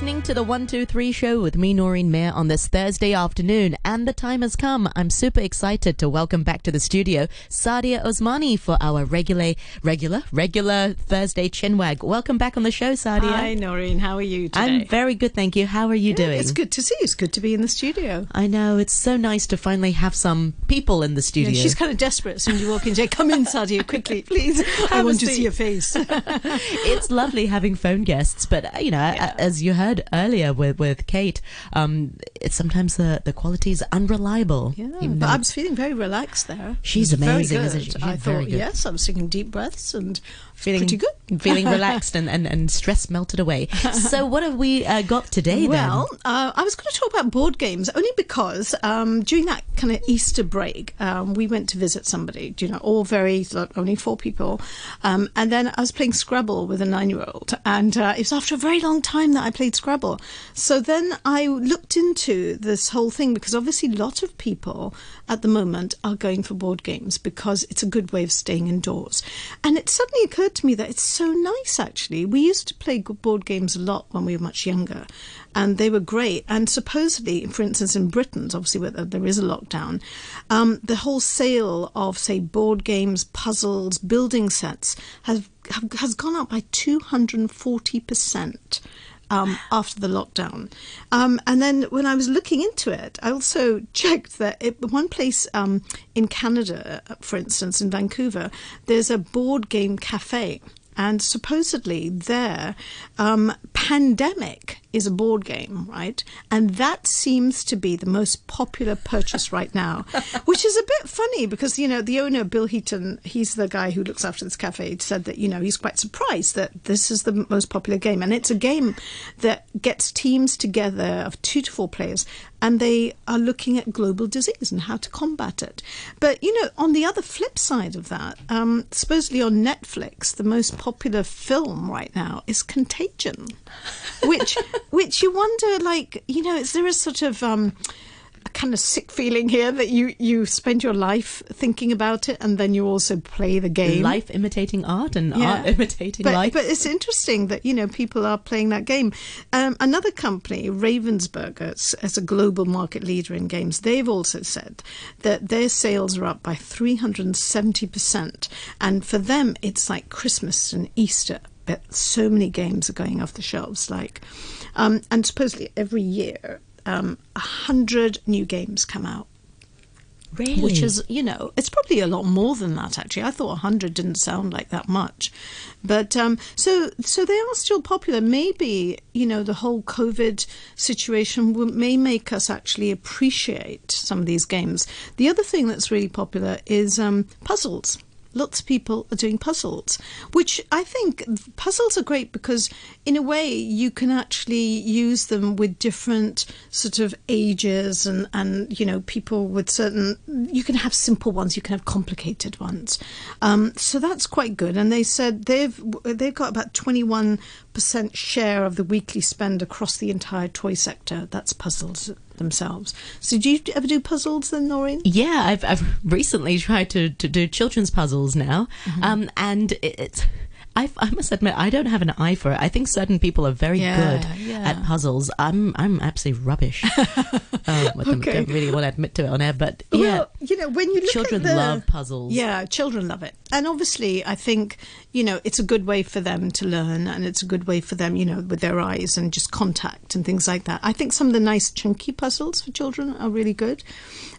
listening to the 123 show with me, Noreen Mayer, on this Thursday afternoon. And the time has come. I'm super excited to welcome back to the studio Saadia Usmani for our regular, regular, regular Thursday chinwag. Welcome back on the show, Saadia. Hi, Noreen. How are you today? I'm very good, thank you. How are you yeah, doing? It's good to see you. It's good to be in the studio. I know. It's so nice to finally have some people in the studio. Yeah, she's kind of desperate. As soon as you walk in, say, come in, Saadia, quickly, please. I want to see your face. it's lovely having phone guests, but uh, you know, Yeah. as you heard earlier with with Kate, um, it's sometimes the the quality is unreliable. Yeah, but I was feeling very relaxed there. She's was very amazing, good. isn't she? I very thought, good. yes, I was taking deep breaths and feeling pretty good. feeling relaxed, and, and, and stress melted away. So, what have we uh, got today? Well, uh, I was going to talk about board games only because um, during that kind of Easter break, um, we went to visit somebody, you know, all very, like, only four people. Um, and then I was playing Scrabble with a nine year old. And uh, it was after a very long time that I played Scrabble. So then I looked into this whole thing because obviously a lot of people at the moment are going for board games because it's a good way of staying indoors. And it suddenly occurred to me that it's so nice actually. We used to play board games a lot when we were much younger and they were great. And supposedly, for instance, in Britain, obviously where there is a lockdown, um, the whole sale of, say, board games, puzzles, building sets has, have, has gone up by 240% um, after the lockdown. Um, and then when I was looking into it, I also checked that it, one place um, in Canada, for instance, in Vancouver, there's a board game cafe. And supposedly there, um, Pandemic is a board game, right? And that seems to be the most popular purchase right now, which is a bit funny because, you know, the owner, Bill Heaton, he's the guy who looks after this cafe, said that, you know, he's quite surprised that this is the most popular game. And it's a game that gets teams together of two to four players and they are looking at global disease and how to combat it. But, you know, on the other flip side of that, um, supposedly on Netflix, the most popular film right now is Contagion, which, which you wonder, like, you know, is there a sort of, um, a kind of sick feeling here that you, you spend your life thinking about it and then you also play the game. life imitating art and Yeah. art imitating but, life. But it's interesting that you know people are playing that game. Um, another company, Ravensburger, as, as a global market leader in games, they've also said that their sales are up by three hundred and seventy percent, and for them it's like Christmas and Easter. But so many games are going off the shelves, like, um, and supposedly every year. Um, a hundred new games come out. Really? which is you know it's probably a lot more than that actually. I thought 100 didn't sound like that much. But um so so they are still popular. Maybe you know the whole covid situation will, may make us actually appreciate some of these games. The other thing that's really popular is um puzzles Lots of people are doing puzzles, which I think puzzles are great because, in a way, you can actually use them with different sort of ages and, and you know, people with certain. You can have simple ones, you can have complicated ones. Um, so that's quite good. And they said they've they've got about twenty one percent share of the weekly spend across the entire toy sector. That's puzzles themselves. So do you ever do puzzles then, Noreen? Yeah, I've I've recently tried to, to do children's puzzles now, Mm-hmm. um, and it- it's. I, I must admit, I don't have an eye for it. I think certain people are very Yeah, good yeah. at puzzles. I'm I'm absolutely rubbish. um, with them. Okay. Don't really want to admit to it on air, but yeah, Well, you know, when you look children the, love puzzles. Yeah, children love it. And obviously, I think, you know, it's a good way for them to learn and it's a good way for them, you know, with their eyes and just contact and things like that. I think some of the nice chunky puzzles for children are really good.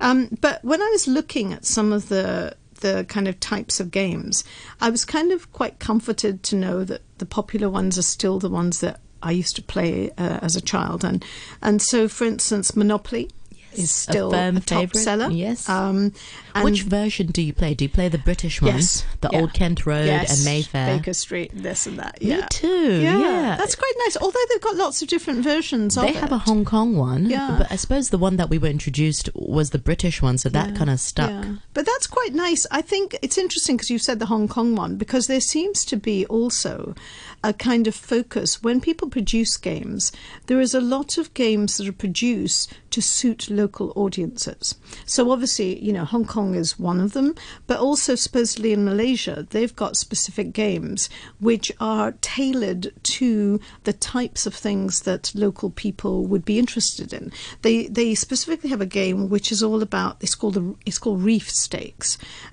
Um, but when I was looking at some of the the kind of types of games, I was kind of quite comforted to know that the popular ones are still the ones that I used to play uh, as a child, and and so, for instance, Monopoly is still firm a top favourite, seller. yes. Um, and Which version do you play? Do you play the British one, Yes. the Yeah. Old Kent Road yes, and Mayfair? Baker Street, this and that. Me too. Yeah, Yeah, that's quite nice. Although they've got lots of different versions They have it. a Hong Kong one, Yeah. but I suppose the one that we were introduced was the British one, so that Yeah, kind of stuck. That's quite nice. I think it's interesting because you said the Hong Kong one, because there seems to be also a kind of focus when people produce games. There is a lot of games that are produced to suit local audiences. So obviously, you know, Hong Kong is one of them, but also supposedly in Malaysia, they've got specific games which are tailored to the types of things that local people would be interested in. They they specifically have a game which is all about it's called the it's called Reef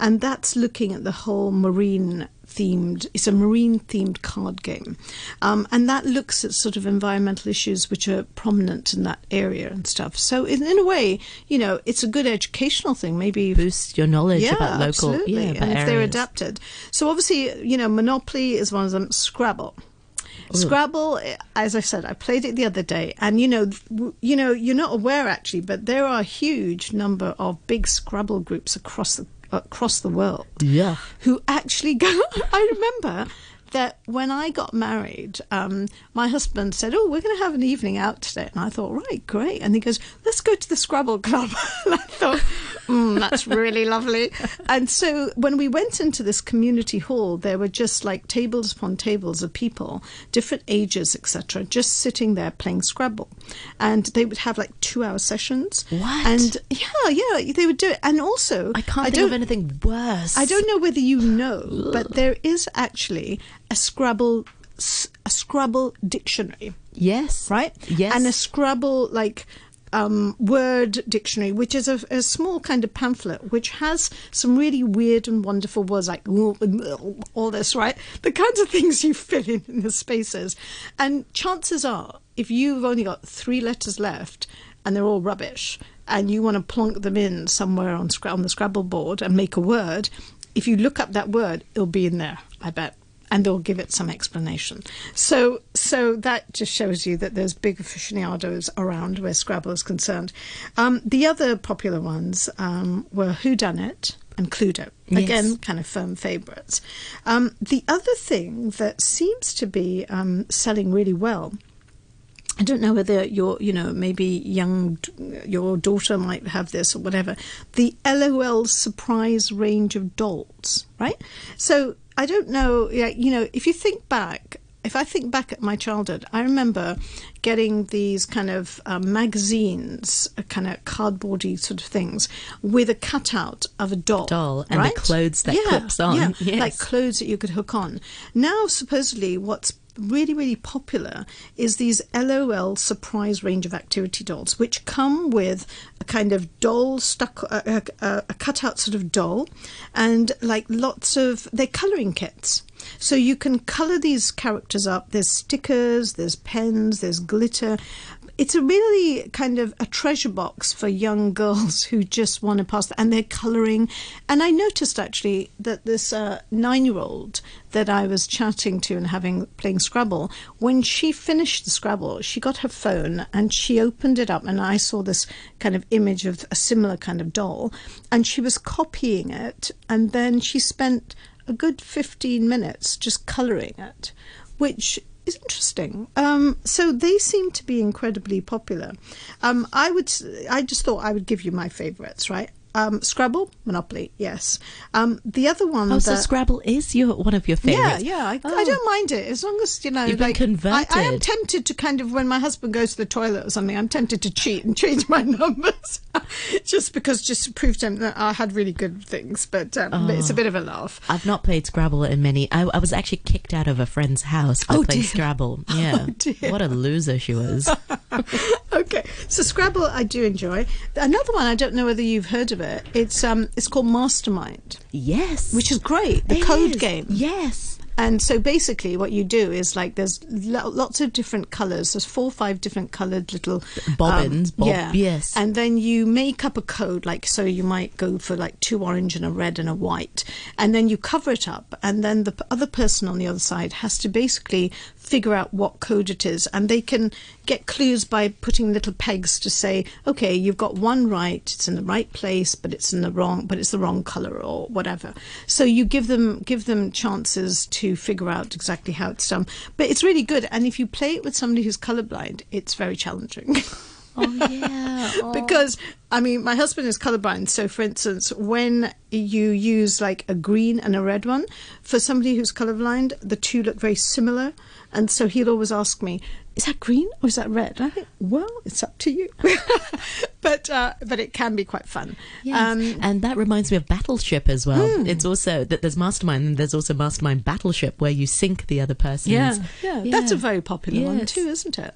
And that's looking at the whole marine themed it's a marine themed card game. Um, and that looks at sort of environmental issues which are prominent in that area and stuff. So in, in a way you know it's a good educational thing maybe boost your knowledge yeah, about local absolutely. yeah and about if they're adapted. So obviously you know monopoly is one of them scrabble Scrabble, as I said, I played it the other day, and you know, you know, you're not aware actually, but there are a huge number of big Scrabble groups across the across the world yeah who actually go. I remember that when I got married, um, my husband said, "Oh, we're going to have an evening out today," and I thought, "Right, great." And he goes, "Let's go to the Scrabble club." and I thought, mm, "That's really lovely." And so when we went into this community hall, there were just like tables upon tables of people, different ages, etc., just sitting there playing Scrabble, and they would have like two-hour sessions. What? And yeah, yeah, they would do it, and also I can't think don't- of anything worse I don't know whether you know, but there is actually a Scrabble a Scrabble dictionary, yes right? yes And a Scrabble like um, word dictionary, which is a, a small kind of pamphlet, which has some really weird and wonderful words like all this, right? The kinds of things you fill in in the spaces. And chances are, if you've only got three letters left and they're all rubbish, and you want to plonk them in somewhere on, on the Scrabble board and make a word, if you look up that word, it'll be in there, I bet and they'll give it some explanation. So, so that just shows you that there's big aficionados around where Scrabble is concerned. Um, the other popular ones um, were Whodunit and Cluedo. Yes. Again, kind of firm favourites. Um, the other thing that seems to be um, selling really well. I don't know whether your, you know, maybe young, your daughter might have this or whatever. The LOL surprise range of dolls, right? So I don't know, yeah, you know, if you think back, if I think back at my childhood, I remember getting these kind of um, magazines, uh, kind of cardboardy sort of things, with a cutout of a doll. Doll and the clothes that yeah, clips on. Yeah, Yes. like clothes that you could hook on. Now, supposedly, what's really, really popular is these LOL surprise range of activity dolls, which come with a kind of doll stuck, a, a, a cutout sort of doll, and like lots of, they're colouring kits. So you can colour these characters up. There's stickers, there's pens, there's glitter. It's a really kind of a treasure box for young girls who just want to pass and they're colouring. And I noticed actually that this uh, nine-year-old that I was chatting to and having playing Scrabble, when she finished the Scrabble, she got her phone and she opened it up, and I saw this kind of image of a similar kind of doll, and she was copying it, and then she spent a good 15 minutes just colouring it, which is interesting. Um, so they seem to be incredibly popular. Um, I would, I just thought I would give you my favourites, right? Um, Scrabble, Monopoly, yes. Um, the other one oh so that Scrabble is your one of your yeah, favorites yeah, I, I Oh. don't mind it as long as you know. You've been like, I, I am tempted to kind of when my husband goes to the toilet or something, I'm tempted to cheat and change my numbers, just because just to prove to him that I had really good things. But, um, but it's Oh. a bit of a laugh. I've not played Scrabble in many. I, I was actually kicked out of a friend's house for Oh, playing dear. Scrabble. Yeah, dear. what a loser she was. Okay, so Scrabble I do enjoy. Another one I don't know whether you've heard of it. It's um it's called Mastermind, yes, which is great. The It code is. game. Yes, And so basically, what you do is like there's lo- lots of different colours. There's four or five different coloured little Bobbins, um, bob- yeah, yes. And then you make up a code. Like so, you might go for like two orange and a red and a white, and then you cover it up. And then the p- other person on the other side has to basically figure out what code it is, and they can get clues by putting little pegs to say, okay, you've got one right. It's in the right place, but it's in the wrong, but it's the wrong colour or whatever. So you give them give them chances to figure out exactly how it's done. But it's really good, and if you play it with somebody who's colourblind, it's very challenging. oh yeah, Oh. because I mean, my husband is colorblind. So, for instance, when you use like a green and a red one, for somebody who's colorblind, the two look very similar. And so he'll always ask me, is that green or is that red? And I think, well, it's up to you. but uh, but it can be quite fun. Yes. Um, and that reminds me of Battleship as well. Hmm. It's also that there's Mastermind and there's also Mastermind Battleship where you sink the other person. Yeah, yeah, yeah, that's a very popular yes. one too, isn't it?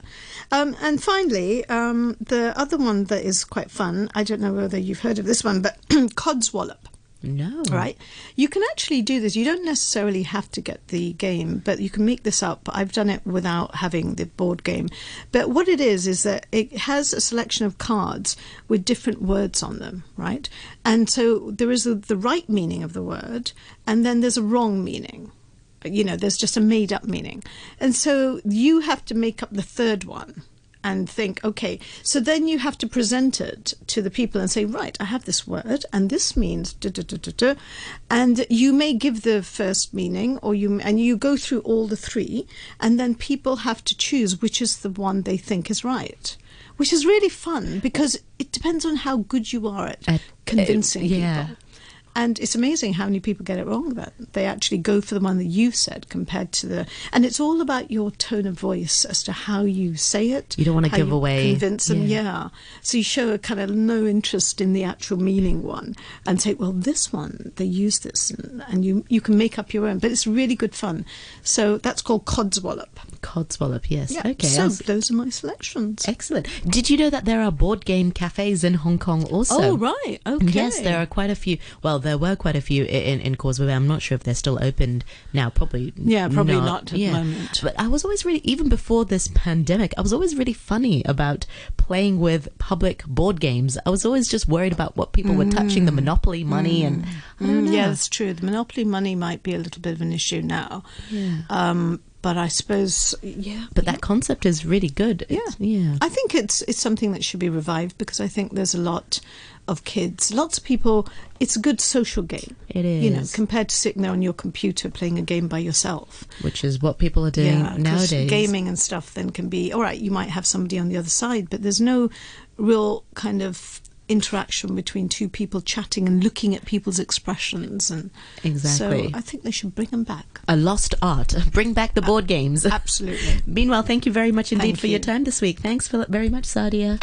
Um, and finally, um, the other one that is quite fun. I don't know whether you've heard of this one, but Codswallop. No. Right? You can actually do this. You don't necessarily have to get the game, but you can make this up. I've done it without having the board game. But what it is, is that it has a selection of cards with different words on them, right? And so there is the right meaning of the word, and then there's a wrong meaning. You know, there's just a made up meaning. And so you have to make up the third one and think, okay, so then you have to present it to the people and say, right, I have this word and this means da da da da da, and you may give the first meaning, or you and you go through all the three, and then people have to choose which is the one they think is right. Which is really fun because it depends on how good you are at, at convincing uh, yeah. people. And it's amazing how many people get it wrong that they actually go for the one that you said compared to the. And it's all about your tone of voice as to how you say it. You don't want to give away. Convince them, yeah. yeah. So you show a kind of no interest in the actual meaning one and say, well, this one, they use this. And, and you, you can make up your own. But it's really good fun. So that's called Codswallop. Codswallop, yes. Yeah. Okay. So those are my selections. Excellent. Did you know that there are board game cafes in Hong Kong also? Oh, right. Okay. Yes, there are quite a few. Well, there were quite a few in, in Causeway Bay. I'm not sure if they're still opened now. Probably. Yeah, probably not, not at yeah. the moment. But I was always really, even before this pandemic, I was always really funny about playing with public board games. I was always just worried about what people mm. were touching, the monopoly money, mm. and mm, yeah, that's true. The monopoly money might be a little bit of an issue now. Yeah. Um, but I suppose yeah. But that concept is really good. Yeah, yeah. I think it's it's something that should be revived because I think there's a lot of kids. Lots of people. It's a good social game. It is. You know, compared to sitting there on your computer playing a game by yourself, which is what people are doing yeah, nowadays. Gaming and stuff then can be all right. You might have somebody on the other side, but there's no real kind of interaction between two people chatting and looking at people's expressions and exactly. So i think they should bring them back. A lost art. Bring back the board games. absolutely. Meanwhile thank you very much indeed thank for you. your time this week. Thanks Philip very much saadia